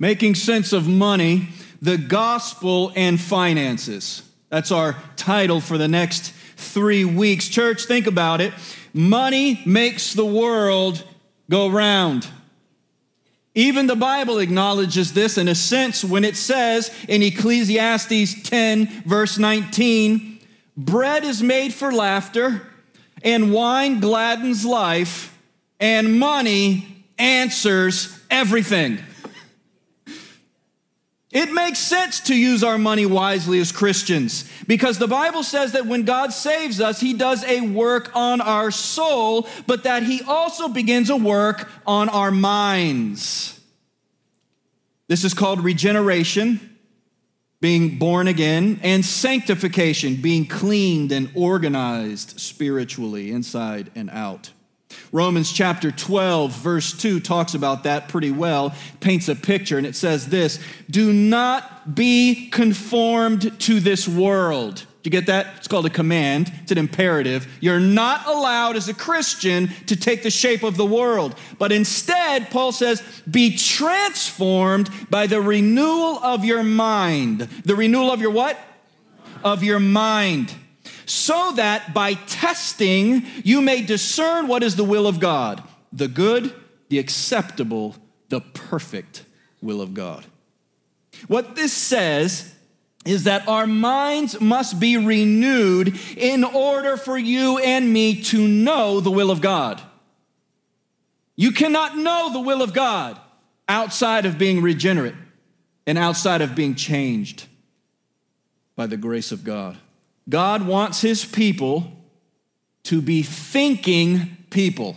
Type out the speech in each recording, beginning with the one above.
Making sense of money, the gospel and finances. That's our title for the next three weeks. Church, think about it. Money makes the world go round. Even the Bible acknowledges this in a sense when it says in Ecclesiastes 10, verse 19, bread is made for laughter, and wine gladdens life, and money answers everything. It makes sense to use our money wisely as Christians because the Bible says that when God saves us, He does a work on our soul, but that He also begins a work on our minds. This is called regeneration, being born again, and sanctification, being cleaned and organized spiritually, inside and out. Romans chapter 12, verse 2 talks about that pretty well, paints a picture, and it says this Do not be conformed to this world. Do you get that? It's called a command, it's an imperative. You're not allowed as a Christian to take the shape of the world, but instead, Paul says, be transformed by the renewal of your mind. The renewal of your what? Of your mind so that by testing you may discern what is the will of God, the good, the acceptable, the perfect will of God. What this says is that our minds must be renewed in order for you and me to know the will of God. You cannot know the will of God outside of being regenerate and outside of being changed by the grace of God. God wants his people to be thinking people.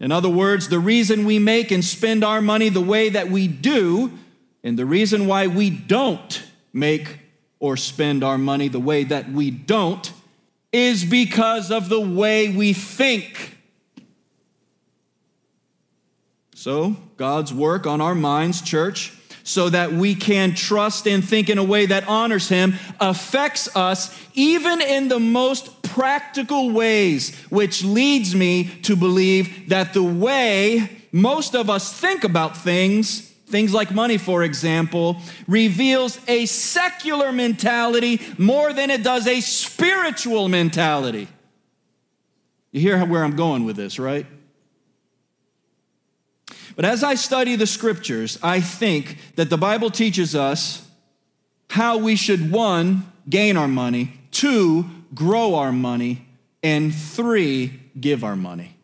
In other words, the reason we make and spend our money the way that we do, and the reason why we don't make or spend our money the way that we don't, is because of the way we think. So, God's work on our minds, church, so that we can trust and think in a way that honors Him affects us even in the most practical ways, which leads me to believe that the way most of us think about things, things like money, for example, reveals a secular mentality more than it does a spiritual mentality. You hear where I'm going with this, right? But as I study the scriptures, I think that the Bible teaches us how we should, one, gain our money, two, grow our money, and three, give our money.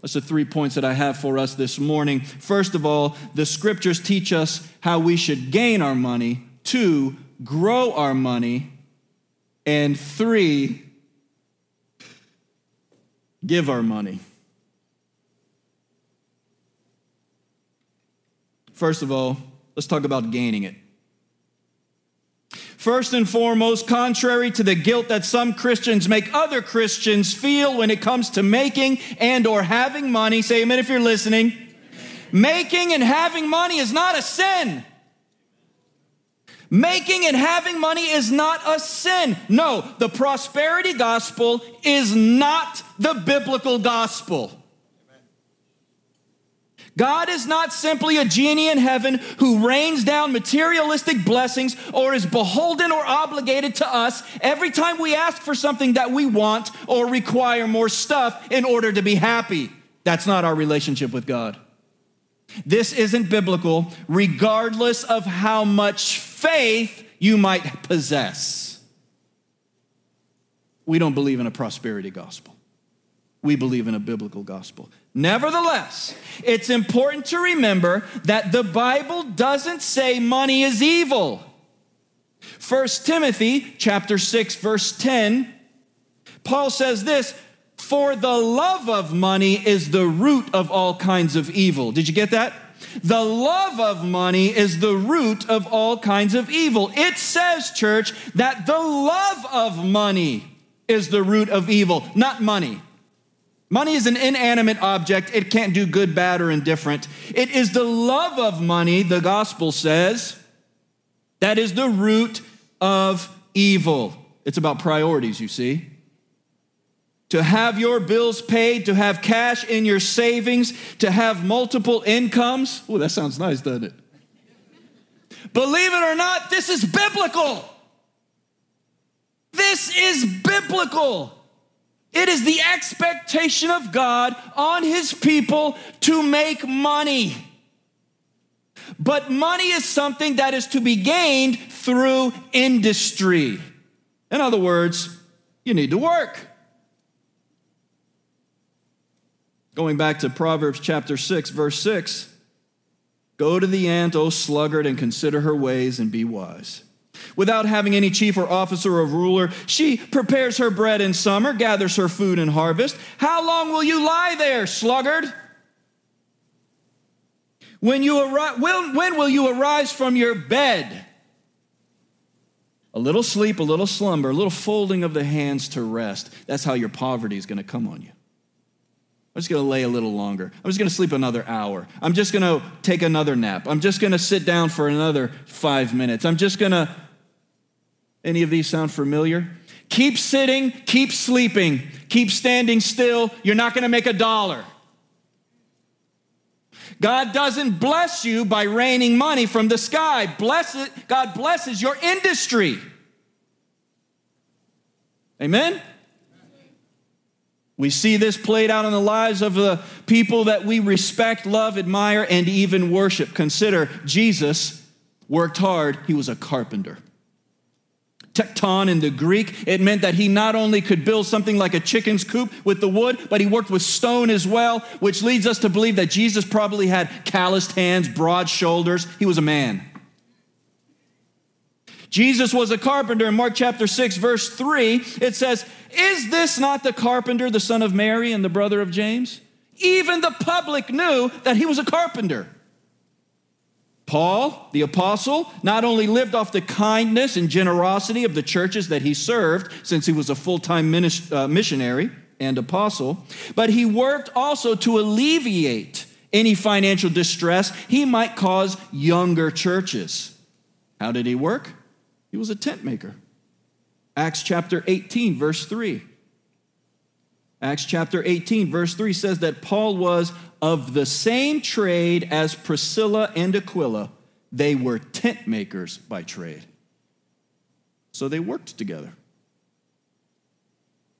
That's the three points that I have for us this morning. First of all, the scriptures teach us how we should gain our money, two, grow our money, and three, give our money. First of all, let's talk about gaining it. First and foremost, contrary to the guilt that some Christians make other Christians feel when it comes to making and or having money, say amen if you're listening. Making and having money is not a sin. Making and having money is not a sin. No, the prosperity gospel is not the biblical gospel. God is not simply a genie in heaven who rains down materialistic blessings or is beholden or obligated to us every time we ask for something that we want or require more stuff in order to be happy. That's not our relationship with God. This isn't biblical, regardless of how much faith you might possess. We don't believe in a prosperity gospel, we believe in a biblical gospel. Nevertheless, it's important to remember that the Bible doesn't say money is evil. 1 Timothy chapter 6 verse 10 Paul says this, for the love of money is the root of all kinds of evil. Did you get that? The love of money is the root of all kinds of evil. It says, church, that the love of money is the root of evil, not money. Money is an inanimate object. It can't do good, bad, or indifferent. It is the love of money, the gospel says, that is the root of evil. It's about priorities, you see. to have your bills paid, to have cash in your savings, to have multiple incomes. Oh, that sounds nice, doesn't it? Believe it or not, this is biblical. This is biblical. It is the expectation of God on his people to make money. But money is something that is to be gained through industry. In other words, you need to work. Going back to Proverbs chapter 6, verse 6 Go to the ant, O sluggard, and consider her ways and be wise. Without having any chief or officer or ruler, she prepares her bread in summer, gathers her food in harvest. How long will you lie there, sluggard? When, you arri- when, when will you arise from your bed? A little sleep, a little slumber, a little folding of the hands to rest. That's how your poverty is going to come on you. I'm just going to lay a little longer. I'm just going to sleep another hour. I'm just going to take another nap. I'm just going to sit down for another five minutes. I'm just going to. Any of these sound familiar? Keep sitting, keep sleeping, keep standing still. You're not going to make a dollar. God doesn't bless you by raining money from the sky. Bless it, God blesses your industry. Amen? We see this played out in the lives of the people that we respect, love, admire, and even worship. Consider Jesus worked hard, he was a carpenter. Tekton in the Greek, it meant that he not only could build something like a chicken's coop with the wood, but he worked with stone as well, which leads us to believe that Jesus probably had calloused hands, broad shoulders. He was a man. Jesus was a carpenter. In Mark chapter 6, verse 3, it says, Is this not the carpenter, the son of Mary and the brother of James? Even the public knew that he was a carpenter. Paul, the apostle, not only lived off the kindness and generosity of the churches that he served, since he was a full time uh, missionary and apostle, but he worked also to alleviate any financial distress he might cause younger churches. How did he work? He was a tent maker. Acts chapter 18, verse 3. Acts chapter 18, verse 3 says that Paul was of the same trade as Priscilla and Aquila. They were tent makers by trade. So they worked together.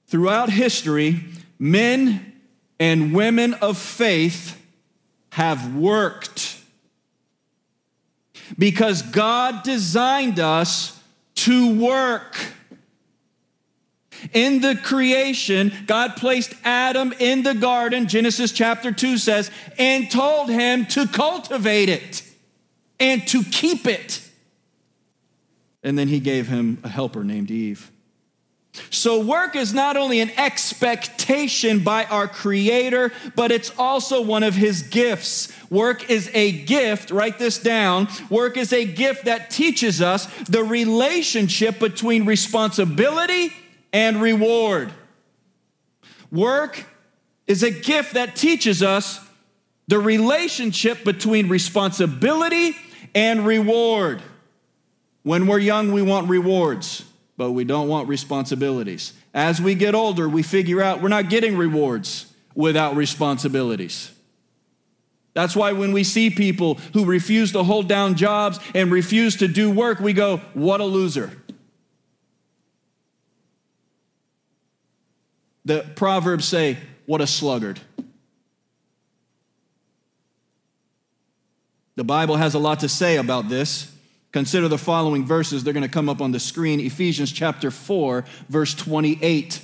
Throughout history, men and women of faith have worked because God designed us to work. In the creation, God placed Adam in the garden, Genesis chapter 2 says, and told him to cultivate it and to keep it. And then he gave him a helper named Eve. So, work is not only an expectation by our Creator, but it's also one of His gifts. Work is a gift, write this down. Work is a gift that teaches us the relationship between responsibility and reward. Work is a gift that teaches us the relationship between responsibility and reward. When we're young, we want rewards but we don't want responsibilities. As we get older, we figure out we're not getting rewards without responsibilities. That's why when we see people who refuse to hold down jobs and refuse to do work, we go, What a loser. The Proverbs say, What a sluggard. The Bible has a lot to say about this. Consider the following verses. They're going to come up on the screen. Ephesians chapter 4, verse 28.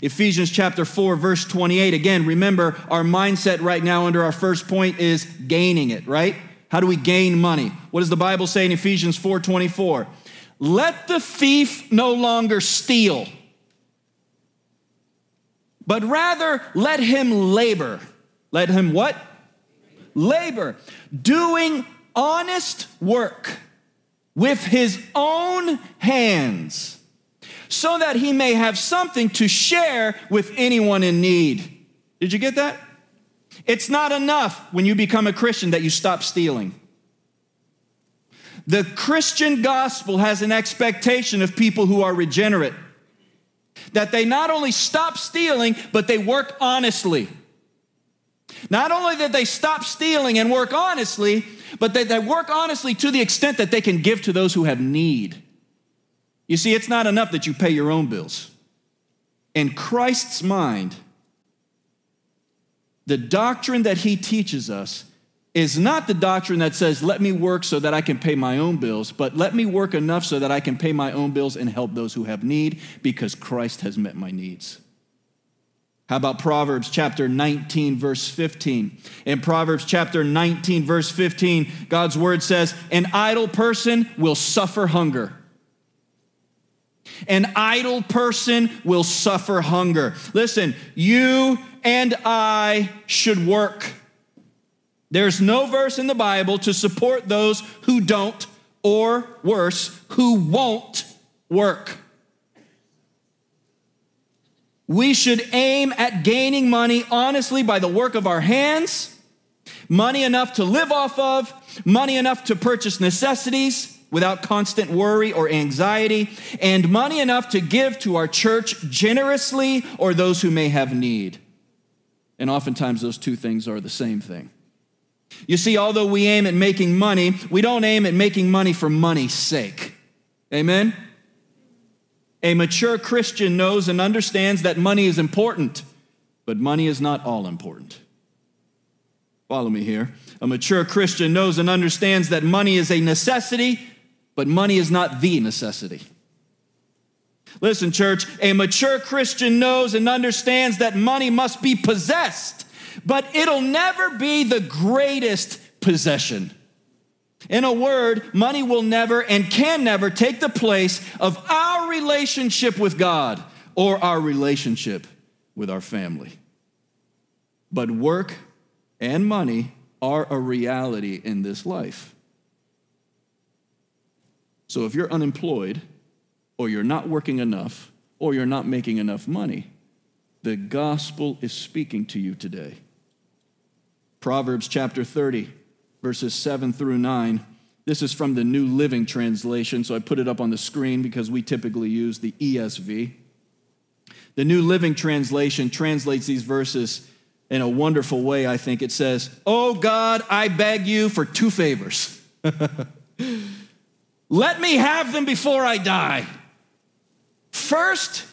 Ephesians chapter 4, verse 28. Again, remember our mindset right now under our first point is gaining it, right? How do we gain money? What does the Bible say in Ephesians 4 24? Let the thief no longer steal, but rather let him labor. Let him what? Labor. Doing honest work with his own hands, so that he may have something to share with anyone in need. Did you get that? It's not enough when you become a Christian that you stop stealing. The Christian gospel has an expectation of people who are regenerate. That they not only stop stealing, but they work honestly. Not only that they stop stealing and work honestly, but that they work honestly to the extent that they can give to those who have need. You see, it's not enough that you pay your own bills. In Christ's mind, the doctrine that he teaches us is not the doctrine that says, let me work so that I can pay my own bills, but let me work enough so that I can pay my own bills and help those who have need because Christ has met my needs. How about Proverbs chapter 19, verse 15? In Proverbs chapter 19, verse 15, God's word says, An idle person will suffer hunger. An idle person will suffer hunger. Listen, you and I should work. There's no verse in the Bible to support those who don't, or worse, who won't work. We should aim at gaining money honestly by the work of our hands, money enough to live off of, money enough to purchase necessities without constant worry or anxiety, and money enough to give to our church generously or those who may have need. And oftentimes, those two things are the same thing. You see, although we aim at making money, we don't aim at making money for money's sake. Amen? A mature Christian knows and understands that money is important, but money is not all important. Follow me here. A mature Christian knows and understands that money is a necessity, but money is not the necessity. Listen, church, a mature Christian knows and understands that money must be possessed, but it'll never be the greatest possession. In a word, money will never and can never take the place of our relationship with God or our relationship with our family. But work and money are a reality in this life. So if you're unemployed, or you're not working enough, or you're not making enough money, the gospel is speaking to you today. Proverbs chapter 30 verses 7 through 9. This is from the New Living Translation, so I put it up on the screen because we typically use the ESV. The New Living Translation translates these verses in a wonderful way, I think. It says, Oh God, I beg you for two favors. Let me have them before I die. First,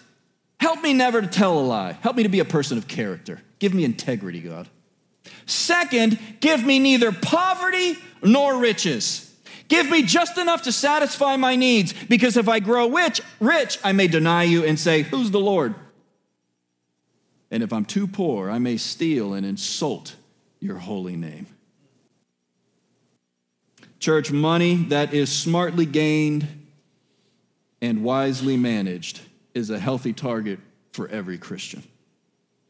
help me never to tell a lie. Help me to be a person of character. Give me integrity, God. Second, give me neither poverty nor riches. Give me just enough to satisfy my needs, because if I grow rich, rich, I may deny you and say, Who's the Lord? And if I'm too poor, I may steal and insult your holy name. Church money that is smartly gained and wisely managed is a healthy target for every Christian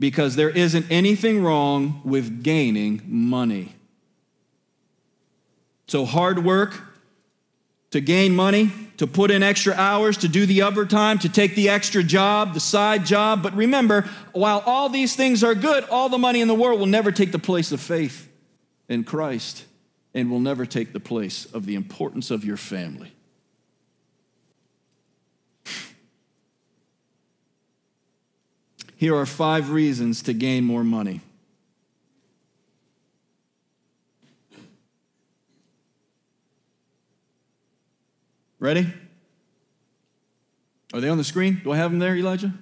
because there isn't anything wrong with gaining money. So, hard work to gain money, to put in extra hours, to do the overtime, to take the extra job, the side job. But remember, while all these things are good, all the money in the world will never take the place of faith in Christ and will never take the place of the importance of your family. Here are five reasons to gain more money. Ready? Are they on the screen? Do I have them there, Elijah?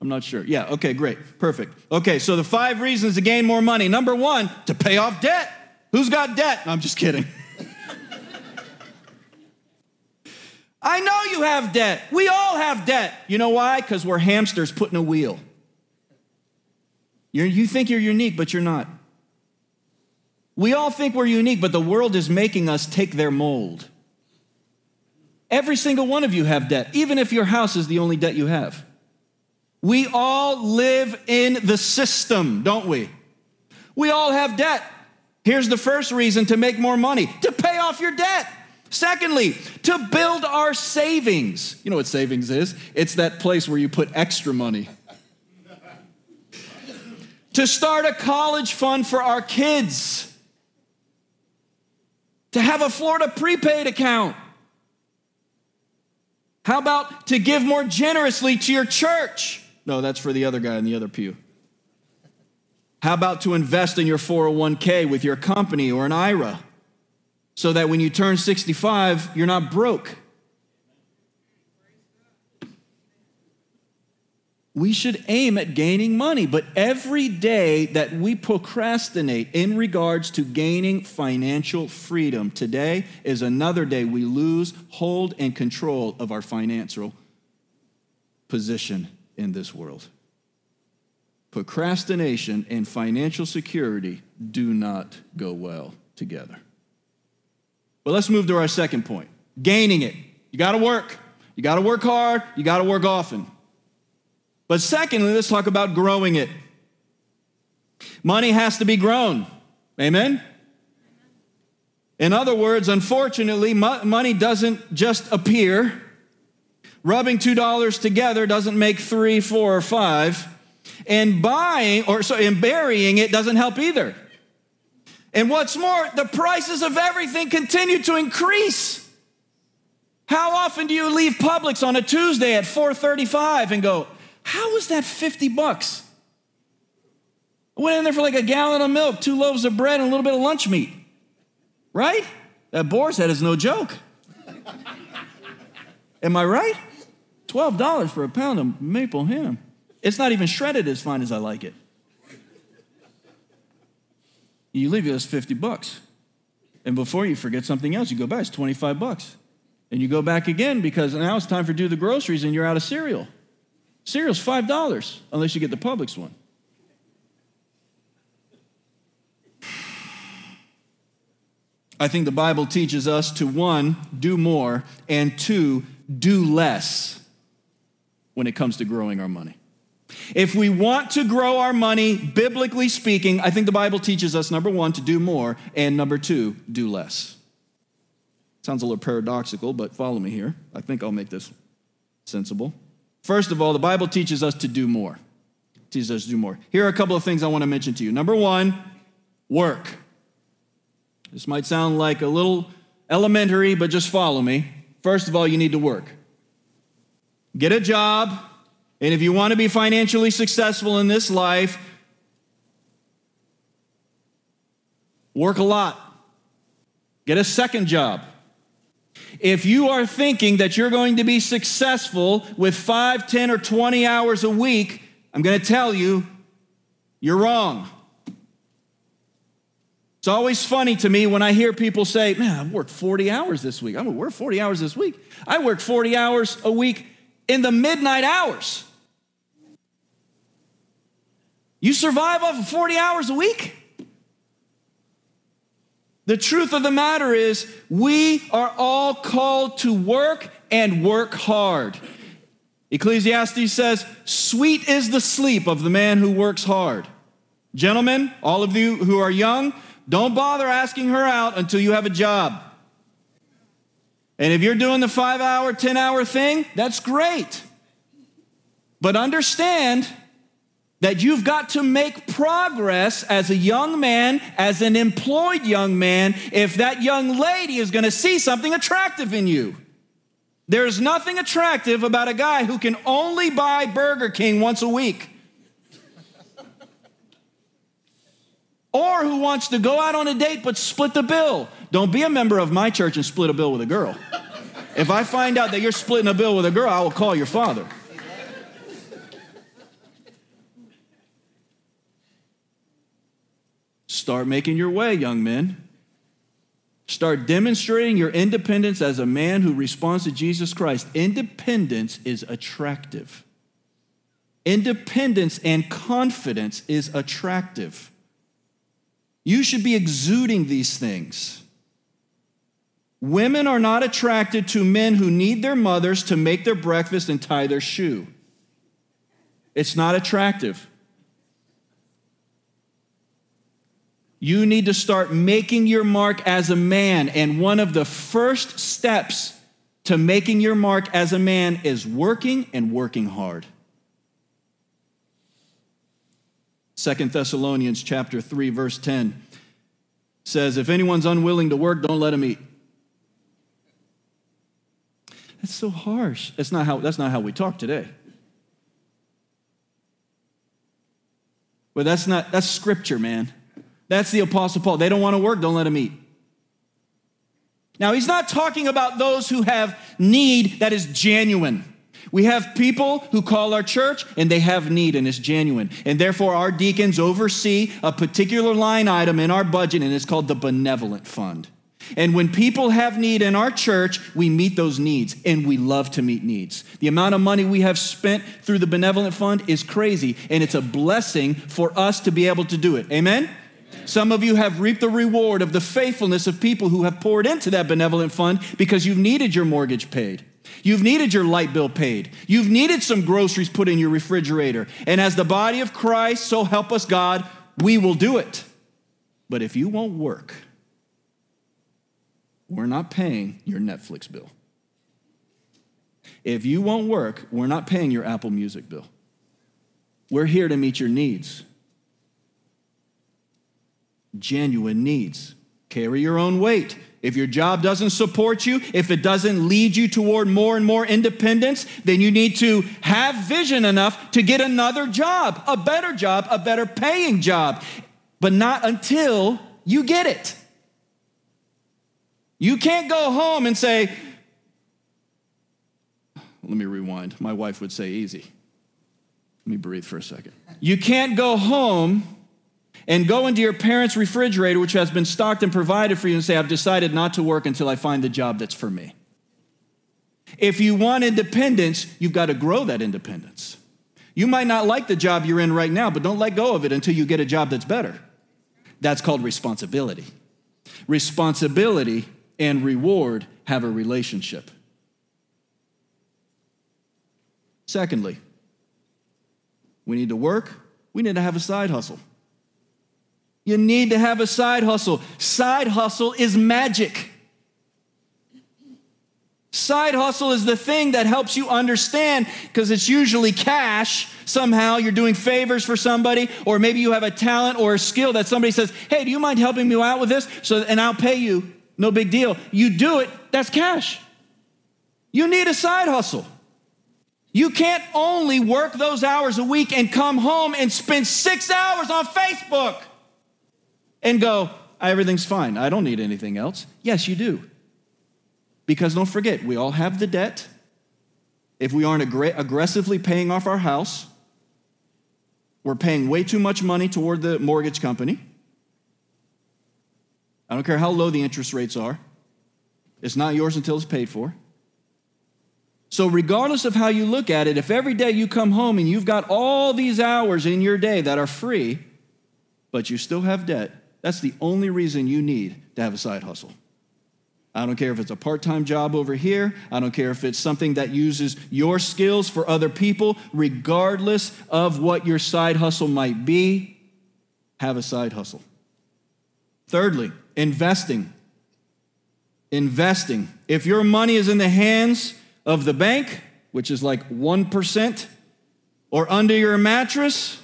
I'm not sure. Yeah, okay, great. Perfect. Okay, so the five reasons to gain more money. Number one, to pay off debt. Who's got debt? No, I'm just kidding. I know you have debt. We all have debt. You know why? Because we're hamsters putting a wheel. You're, you think you're unique, but you're not. We all think we're unique, but the world is making us take their mold. Every single one of you have debt, even if your house is the only debt you have. We all live in the system, don't we? We all have debt. Here's the first reason to make more money to pay off your debt. Secondly, to build our savings. You know what savings is? It's that place where you put extra money to start a college fund for our kids, to have a Florida prepaid account, How about to give more generously to your church? No, that's for the other guy in the other pew. How about to invest in your 401k with your company or an IRA so that when you turn 65, you're not broke? We should aim at gaining money. But every day that we procrastinate in regards to gaining financial freedom, today is another day we lose hold and control of our financial position in this world. Procrastination and financial security do not go well together. But let's move to our second point gaining it. You got to work. You got to work hard. You got to work often. But secondly, let's talk about growing it. Money has to be grown. Amen? In other words, unfortunately, money doesn't just appear. Rubbing $2 together doesn't make three, four, or five. And buying, or so, and burying it doesn't help either. And what's more, the prices of everything continue to increase. How often do you leave Publix on a Tuesday at 4:35 and go, how was that 50 bucks? I went in there for like a gallon of milk, two loaves of bread, and a little bit of lunch meat. Right? That boar's head is no joke. Am I right? $12 for a pound of maple ham. It's not even shredded as fine as I like it. You leave it as 50 bucks. And before you forget something else, you go back, it's 25 bucks. And you go back again because now it's time for do the groceries and you're out of cereal. Cereal's $5 unless you get the Publix one. I think the Bible teaches us to one, do more, and two, do less when it comes to growing our money. If we want to grow our money, biblically speaking, I think the Bible teaches us number one, to do more, and number two, do less. Sounds a little paradoxical, but follow me here. I think I'll make this sensible. First of all, the Bible teaches us to do more. It teaches us to do more. Here are a couple of things I want to mention to you. Number one, work. This might sound like a little elementary, but just follow me. First of all, you need to work. Get a job, and if you want to be financially successful in this life, work a lot. Get a second job. If you are thinking that you're going to be successful with 5, 10, or 20 hours a week, I'm going to tell you, you're wrong. It's always funny to me when I hear people say, Man, I've worked 40 hours this week. I'm going to work 40 hours this week. I work 40 hours a week in the midnight hours. You survive off of 40 hours a week? The truth of the matter is, we are all called to work and work hard. Ecclesiastes says, Sweet is the sleep of the man who works hard. Gentlemen, all of you who are young, don't bother asking her out until you have a job. And if you're doing the five hour, 10 hour thing, that's great. But understand that you've got to make progress as a young man, as an employed young man, if that young lady is going to see something attractive in you. There's nothing attractive about a guy who can only buy Burger King once a week. or who wants to go out on a date but split the bill. Don't be a member of my church and split a bill with a girl. If I find out that you're splitting a bill with a girl, I will call your father. Start making your way, young men. Start demonstrating your independence as a man who responds to Jesus Christ. Independence is attractive. Independence and confidence is attractive. You should be exuding these things. Women are not attracted to men who need their mothers to make their breakfast and tie their shoe. It's not attractive. You need to start making your mark as a man. And one of the first steps to making your mark as a man is working and working hard. Second Thessalonians chapter 3 verse 10 says if anyone's unwilling to work don't let him eat. That's so harsh. That's not how, that's not how we talk today. But that's not, that's scripture, man. That's the Apostle Paul. They don't want to work, don't let them eat. Now, he's not talking about those who have need that is genuine. We have people who call our church and they have need and it's genuine. And therefore, our deacons oversee a particular line item in our budget and it's called the benevolent fund. And when people have need in our church, we meet those needs and we love to meet needs. The amount of money we have spent through the benevolent fund is crazy and it's a blessing for us to be able to do it. Amen? Some of you have reaped the reward of the faithfulness of people who have poured into that benevolent fund because you've needed your mortgage paid. You've needed your light bill paid. You've needed some groceries put in your refrigerator. And as the body of Christ, so help us God, we will do it. But if you won't work, we're not paying your Netflix bill. If you won't work, we're not paying your Apple Music bill. We're here to meet your needs. Genuine needs. Carry your own weight. If your job doesn't support you, if it doesn't lead you toward more and more independence, then you need to have vision enough to get another job, a better job, a better paying job, but not until you get it. You can't go home and say, let me rewind. My wife would say, easy. Let me breathe for a second. You can't go home and go into your parents' refrigerator, which has been stocked and provided for you, and say, I've decided not to work until I find the job that's for me. If you want independence, you've got to grow that independence. You might not like the job you're in right now, but don't let go of it until you get a job that's better. That's called responsibility. Responsibility and reward have a relationship. Secondly, we need to work, we need to have a side hustle. You need to have a side hustle. Side hustle is magic. Side hustle is the thing that helps you understand because it's usually cash. Somehow you're doing favors for somebody, or maybe you have a talent or a skill that somebody says, Hey, do you mind helping me out with this? So, and I'll pay you. No big deal. You do it, that's cash. You need a side hustle. You can't only work those hours a week and come home and spend six hours on Facebook and go, everything's fine. I don't need anything else. Yes, you do. Because don't forget, we all have the debt. If we aren't ag- aggressively paying off our house, we're paying way too much money toward the mortgage company. I don't care how low the interest rates are, it's not yours until it's paid for. So, regardless of how you look at it, if every day you come home and you've got all these hours in your day that are free, but you still have debt, that's the only reason you need to have a side hustle. I don't care if it's a part time job over here. I don't care if it's something that uses your skills for other people. Regardless of what your side hustle might be, have a side hustle. Thirdly, investing. Investing. If your money is in the hands of the bank, which is like 1%, or under your mattress,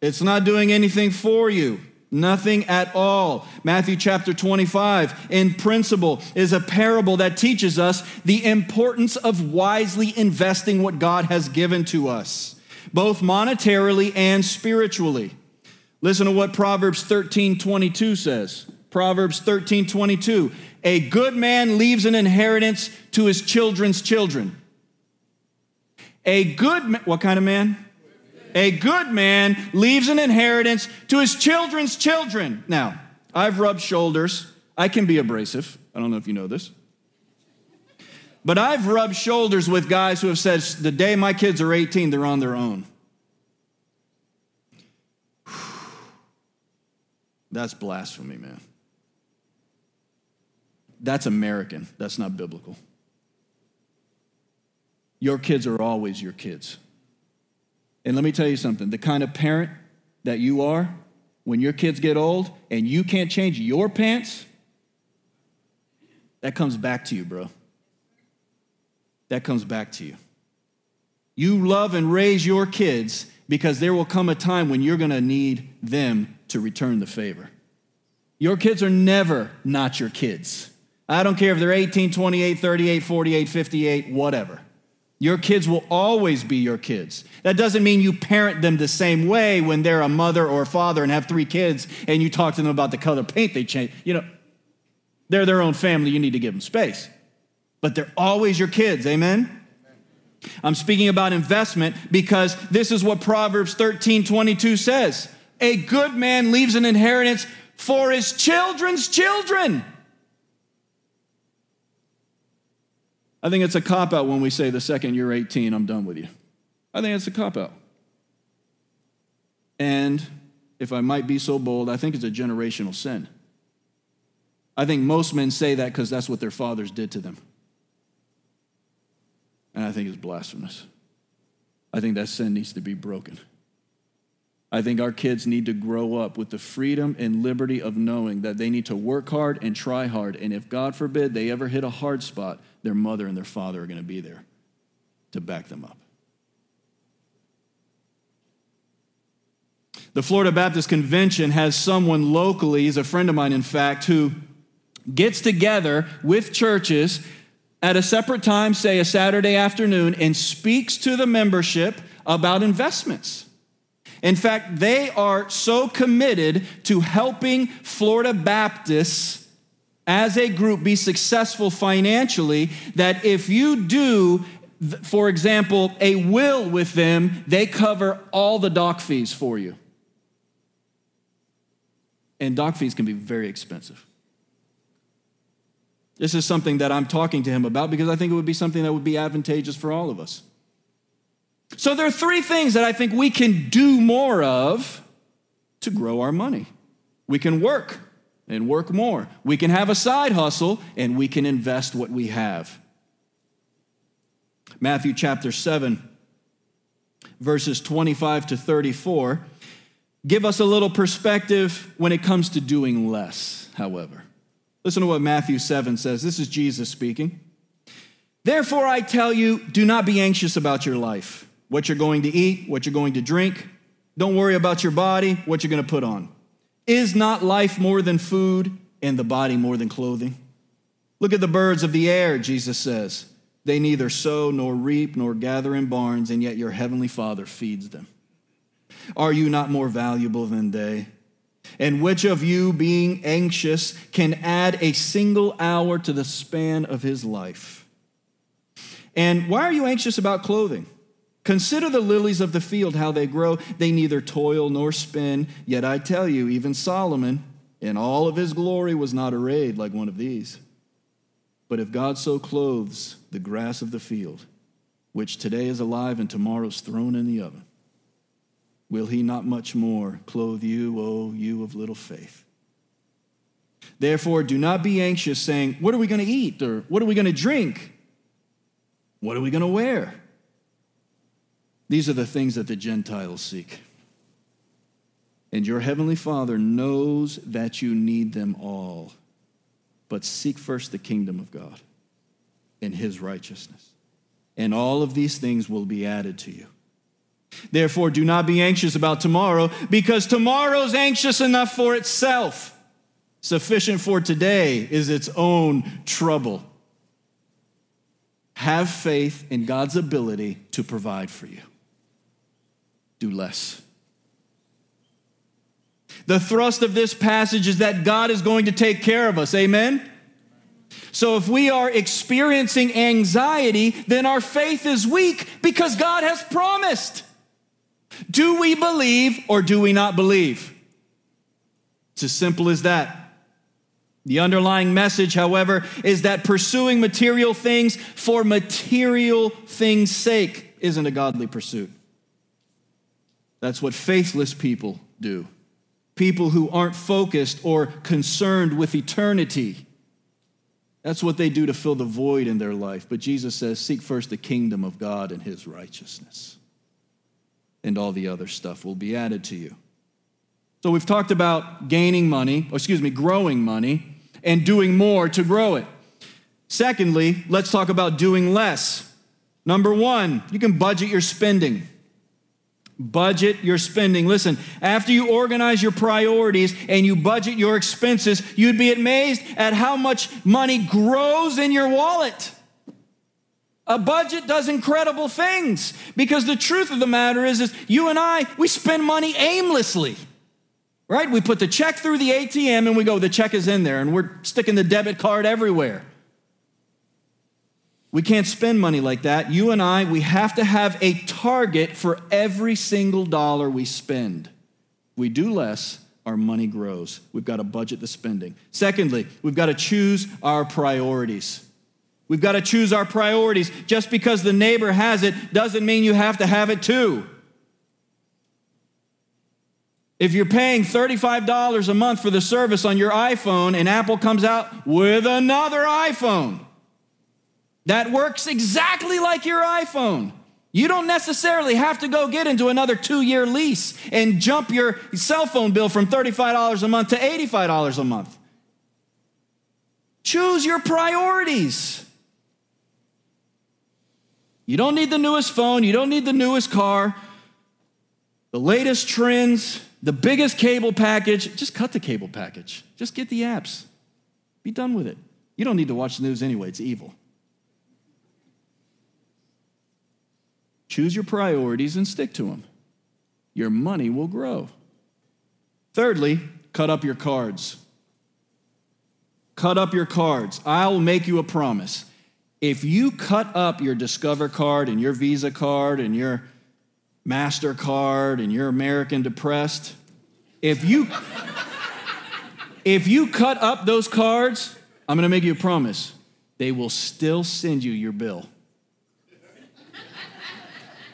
it's not doing anything for you. Nothing at all. Matthew chapter 25, in principle, is a parable that teaches us the importance of wisely investing what God has given to us, both monetarily and spiritually. Listen to what Proverbs 13 22 says. Proverbs 13 22. A good man leaves an inheritance to his children's children. A good man, what kind of man? A good man leaves an inheritance to his children's children. Now, I've rubbed shoulders. I can be abrasive. I don't know if you know this. But I've rubbed shoulders with guys who have said, the day my kids are 18, they're on their own. That's blasphemy, man. That's American. That's not biblical. Your kids are always your kids. And let me tell you something the kind of parent that you are, when your kids get old and you can't change your pants, that comes back to you, bro. That comes back to you. You love and raise your kids because there will come a time when you're to need them to return the favor. Your kids are never not your kids. I don't care if they're 18, 28, 38, 48, 58, whatever. Your kids will always be your kids. That doesn't mean you parent them the same way when they're a mother or a father and have three kids and you talk to them about the color paint they change. You know, they're their own family. You need to give them space. But they're always your kids. Amen? I'm speaking about investment because this is what Proverbs 13 22 says. A good man leaves an inheritance for his children's children. I think it's a cop out when we say the second you're 18, I'm done with you. I think it's a cop out. And if I might be so bold, I think it's a generational sin. I think most men say that because that's what their fathers did to them. And I think it's blasphemous. I think that sin needs to be broken. I think our kids need to grow up with the freedom and liberty of knowing that they need to work hard and try hard. And if God forbid they ever hit a hard spot, their mother and their father are going to be there to back them up. The Florida Baptist Convention has someone locally, he's a friend of mine, in fact, who gets together with churches at a separate time, say a Saturday afternoon, and speaks to the membership about investments. In fact, they are so committed to helping Florida Baptists as a group be successful financially that if you do, for example, a will with them, they cover all the doc fees for you. And doc fees can be very expensive. This is something that I'm talking to him about because I think it would be something that would be advantageous for all of us. So there are three things that I think we can do more of to grow our money. We can work and work more. We can have a side hustle and we can invest what we have. Matthew chapter 7, verses 25 to 34, give us a little perspective when it comes to doing less, however. Listen to what Matthew 7 says. This is Jesus speaking. Therefore, I tell you, do not be anxious about your life, what you're going to eat, what you're going to drink. Don't worry about your body, what you're going to put on. Is not life more than food and the body more than clothing? Look at the birds of the air, Jesus says. They neither sow nor reap nor gather in barns, and yet your heavenly Father feeds them. Are you not more valuable than they? And which of you, being anxious, can add a single hour to the span of his life? And why are you anxious about clothing? Consider the lilies of the field, how they grow. They neither toil nor spin. Yet I tell you, even Solomon, in all of his glory, was not arrayed like one of these. But if God so clothes the grass of the field, which today is alive and tomorrow's thrown in the oven, will he not much more clothe you, O you of little faith? Therefore, do not be anxious, saying, What are we going to eat? Or what are we going to drink? What are we going to wear? These are the things that the Gentiles seek. And your heavenly Father knows that you need them all. But seek first the kingdom of God and his righteousness. And all of these things will be added to you. Therefore, do not be anxious about tomorrow, because tomorrow's anxious enough for itself. Sufficient for today is its own trouble. Have faith in God's ability to provide for you. Do less. The thrust of this passage is that God is going to take care of us. Amen? So if we are experiencing anxiety, then our faith is weak because God has promised. Do we believe or do we not believe? It's as simple as that. The underlying message, however, is that pursuing material things for material things' sake isn't a godly pursuit. That's what faithless people do. People who aren't focused or concerned with eternity. That's what they do to fill the void in their life. But Jesus says, Seek first the kingdom of God and his righteousness and all the other stuff will be added to you. So we've talked about gaining money, or excuse me, growing money, and doing more to grow it. Secondly, let's talk about doing less. Number one, you can budget your spending. Budget your spending. Listen, after you organize your priorities and you budget your expenses, you'd be amazed at how much money grows in your wallet. A budget does incredible things because the truth of the matter is, is you and I, we spend money aimlessly. Right? We put the check through the ATM and we go, the check is in there, and we're sticking the debit card everywhere. We can't spend money like that. You and I, we have to have a target for every single dollar we spend. We do less, our money grows. We've got to budget the spending. Secondly, we've got to choose our priorities. We've got to choose our priorities. Just because the neighbor has it doesn't mean you have to have it too. If you're paying $35 a month for the service on your iPhone and Apple comes out with another iPhone, that works exactly like your iPhone. You don't necessarily have to go get into another two year lease and jump your cell phone bill from $35 a month to $85 a month. Choose your priorities. You don't need the newest phone, you don't need the newest car, the latest trends, the biggest cable package. Just cut the cable package, just get the apps. Be done with it. You don't need to watch the news anyway, it's evil. Choose your priorities and stick to them. Your money will grow. Thirdly, cut up your cards. Cut up your cards. I'll make you a promise. If you cut up your Discover card and your Visa card and your MasterCard and your American Depressed, if you if you cut up those cards, I'm going to make you a promise. They will still send you your bill.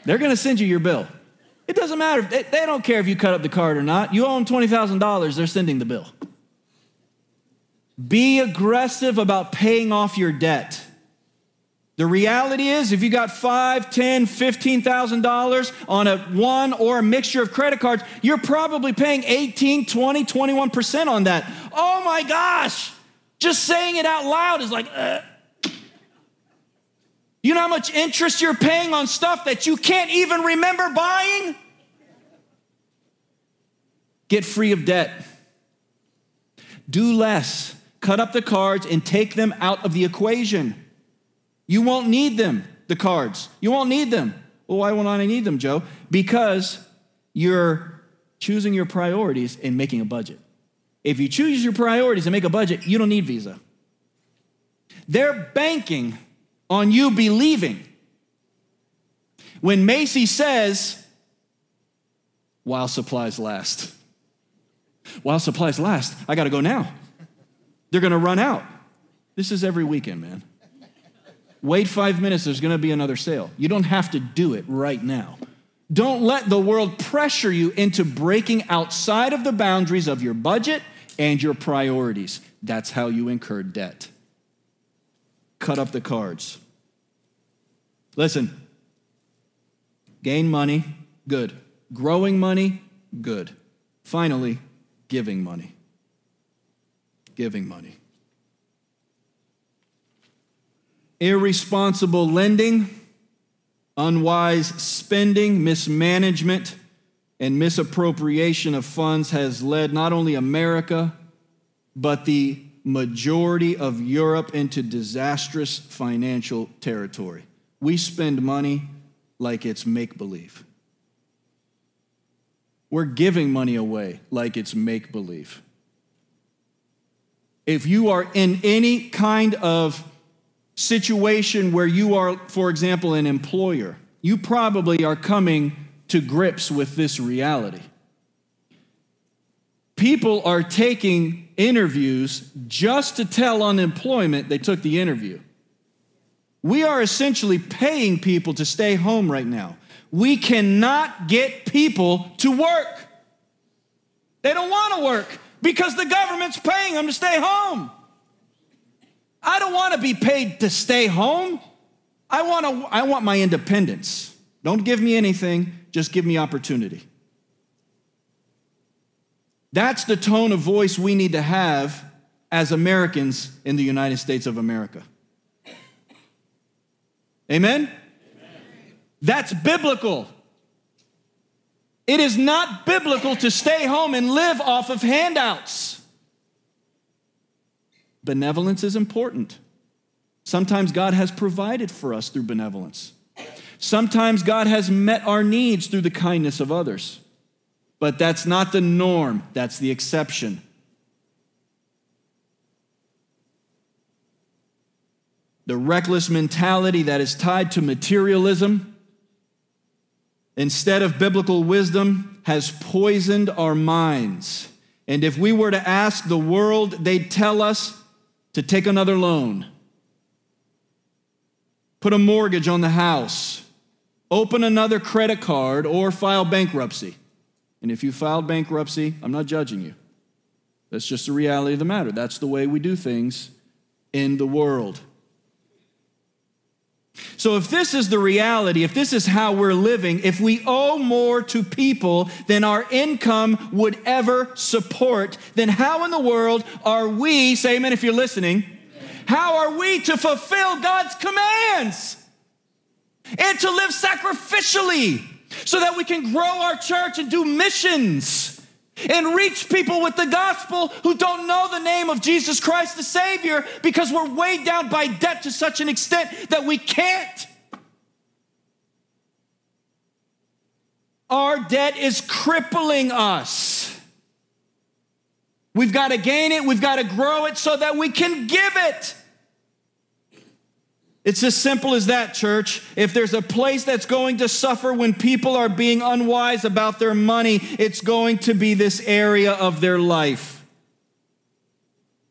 They're going to send you your bill. It doesn't matter. They, they don't care if you cut up the card or not. You owe them $20,000, they're sending the bill. Be aggressive about paying off your debt. The reality is, if you got five, ten, fifteen thousand dollars on a one or a mixture of credit cards, you're probably paying 18, 20, 21% on that. Oh my gosh! Just saying it out loud is like, uh, you know how much interest you're paying on stuff that you can't even remember buying? Get free of debt. Do less. Cut up the cards and take them out of the equation. You won't need them, the cards. You won't need them. Well, why won't I need them, Joe? Because you're choosing your priorities and making a budget. If you choose your priorities and make a budget, you don't need Visa. They're banking on you believing. When Macy says, while supplies last, while supplies last, I got to go now. They're to run out. This is every weekend, man. Wait five minutes, there's to be another sale. You don't have to do it right now. Don't let the world pressure you into breaking outside of the boundaries of your budget and your priorities. That's how you incur debt. Cut up the cards. Listen, gain money, good. Growing money, good. Finally, giving money. Giving money. Irresponsible lending, unwise spending, mismanagement, and misappropriation of funds has led not only America, but the majority of Europe into disastrous financial territory. We spend money like it's make believe. We're giving money away like it's make believe. If you are in any kind of situation where you are, for example, an employer, you probably are coming to grips with this reality. People are taking interviews just to tell unemployment they took the interview. We are essentially paying people to stay home right now. We cannot get people to work. They don't want to work because the government's paying them to stay home. I don't want to be paid to stay home. I want, to, I want my independence. Don't give me anything, just give me opportunity. That's the tone of voice we need to have as Americans in the United States of America. Amen? That's biblical. It is not biblical to stay home and live off of handouts. Benevolence is important. Sometimes God has provided for us through benevolence. Sometimes God has met our needs through the kindness of others. But that's not the norm, that's the exception. The reckless mentality that is tied to materialism instead of biblical wisdom has poisoned our minds. And if we were to ask the world, they'd tell us to take another loan, put a mortgage on the house, open another credit card, or file bankruptcy. And if you filed bankruptcy, I'm not judging you. That's just the reality of the matter. That's the way we do things in the world. So, if this is the reality, if this is how we're living, if we owe more to people than our income would ever support, then how in the world are we, say amen if you're listening, how are we to fulfill God's commands and to live sacrificially so that we can grow our church and do missions? And reach people with the gospel who don't know the name of Jesus Christ the Savior because we're weighed down by debt to such an extent that we can't. Our debt is crippling us. We've got to gain it, we've got to grow it so that we can give it. It's as simple as that, church. If there's a place that's going to suffer when people are being unwise about their money, it's going to be this area of their life.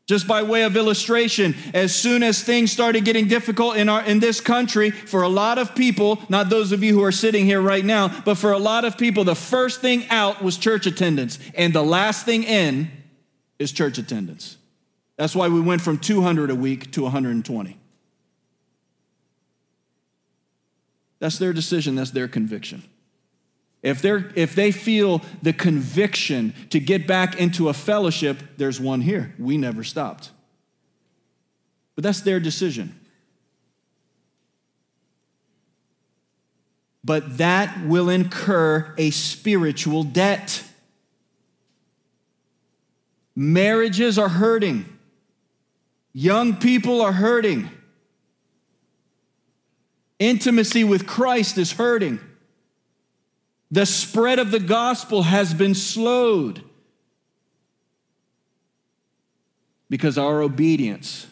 Just by way of illustration, as soon as things started getting difficult in, our, in this country, for a lot of people, not those of you who are sitting here right now, but for a lot of people, the first thing out was church attendance, and the last thing in is church attendance. That's why we went from 200 a week to 120. That's their decision, that's their conviction. If, they're, if they feel the conviction to get back into a fellowship, there's one here. We never stopped. But that's their decision. But that will incur a spiritual debt. Marriages are hurting, young people are hurting. Intimacy with Christ is hurting. The spread of the gospel has been slowed because our obedience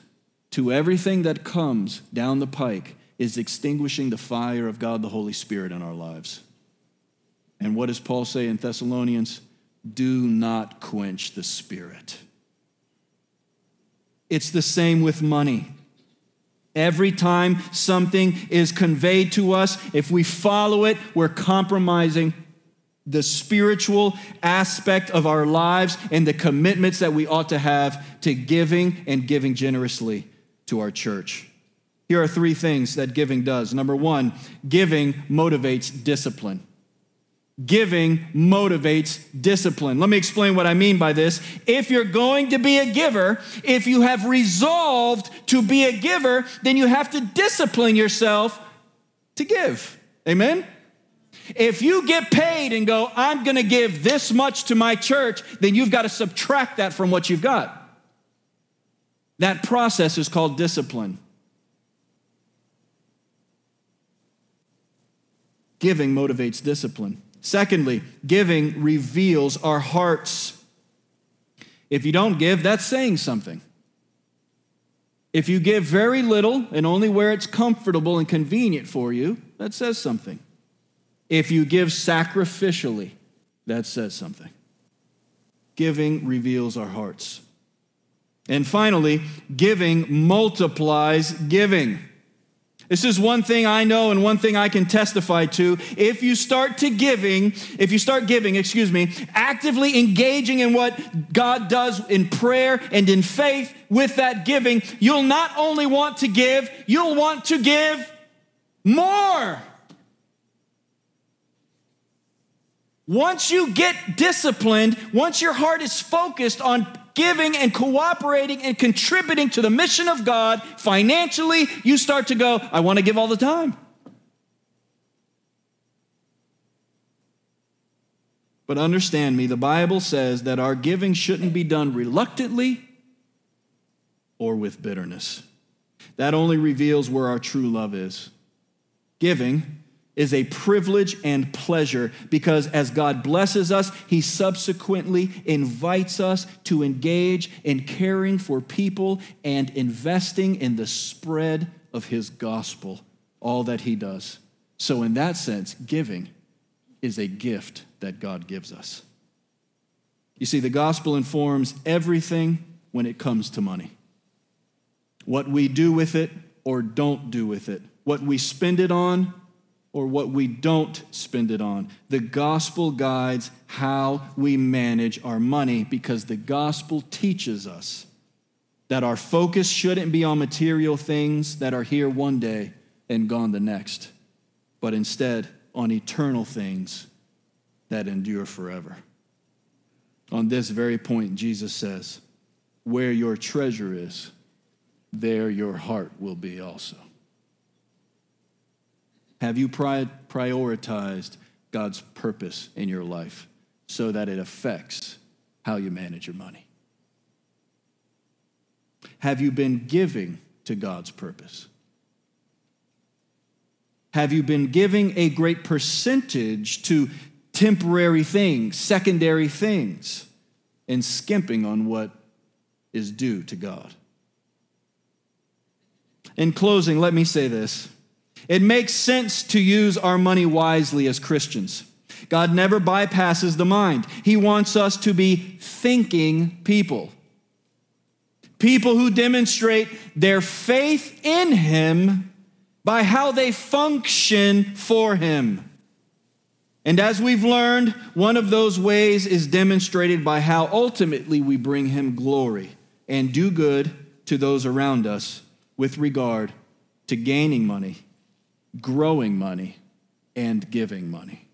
to everything that comes down the pike is extinguishing the fire of God the Holy Spirit in our lives. And what does Paul say in Thessalonians? Do not quench the Spirit. It's the same with money. Every time something is conveyed to us, if we follow it, we're compromising the spiritual aspect of our lives and the commitments that we ought to have to giving and giving generously to our church. Here are three things that giving does. Number one, giving motivates discipline. Giving motivates discipline. Let me explain what I mean by this. If you're going to be a giver, if you have resolved to be a giver, then you have to discipline yourself to give. Amen? If you get paid and go, I'm going to give this much to my church, then you've got to subtract that from what you've got. That process is called discipline. Giving motivates discipline. Secondly, giving reveals our hearts. If you don't give, that's saying something. If you give very little and only where it's comfortable and convenient for you, that says something. If you give sacrificially, that says something. Giving reveals our hearts. And finally, giving multiplies giving. This is one thing I know and one thing I can testify to. If you start to giving, if you start giving, excuse me, actively engaging in what God does in prayer and in faith with that giving, you'll not only want to give, you'll want to give more. Once you get disciplined, once your heart is focused on giving and cooperating and contributing to the mission of God financially, you start to go, I want to give all the time. But understand me, the Bible says that our giving shouldn't be done reluctantly or with bitterness. That only reveals where our true love is. Giving is a privilege and pleasure because as God blesses us, He subsequently invites us to engage in caring for people and investing in the spread of His gospel, all that He does. So, in that sense, giving is a gift that God gives us. You see, the gospel informs everything when it comes to money. What we do with it or don't do with it, what we spend it on or what we don't spend it on. The gospel guides how we manage our money because the gospel teaches us that our focus shouldn't be on material things that are here one day and gone the next, but instead on eternal things that endure forever. On this very point, Jesus says, Where your treasure is, there your heart will be also. Have you prioritized God's purpose in your life so that it affects how you manage your money? Have you been giving to God's purpose? Have you been giving a great percentage to temporary things, secondary things, and skimping on what is due to God? In closing, let me say this. It makes sense to use our money wisely as Christians. God never bypasses the mind. He wants us to be thinking people. People who demonstrate their faith in Him by how they function for Him. And as we've learned, one of those ways is demonstrated by how ultimately we bring Him glory and do good to those around us with regard to gaining money growing money, and giving money.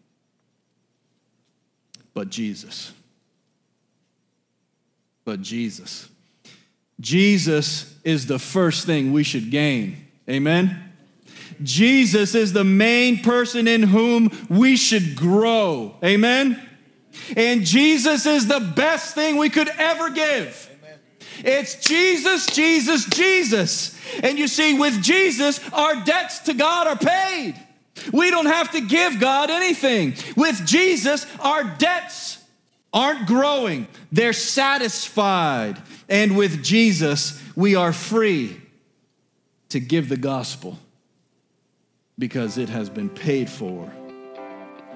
But Jesus. But Jesus. Jesus is the first thing we should gain. Amen? Jesus is the main person in whom we should grow. Amen? And Jesus is the best thing we could ever give. It's Jesus, Jesus, Jesus. And you see, with Jesus, our debts to God are paid. We don't have to give God anything. With Jesus, our debts aren't growing, they're satisfied. And with Jesus, we are free to give the gospel because it has been paid for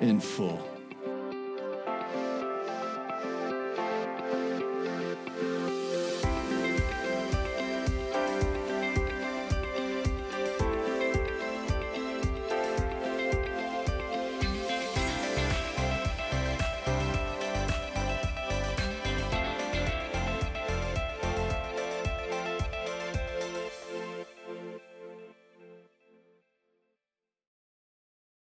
in full.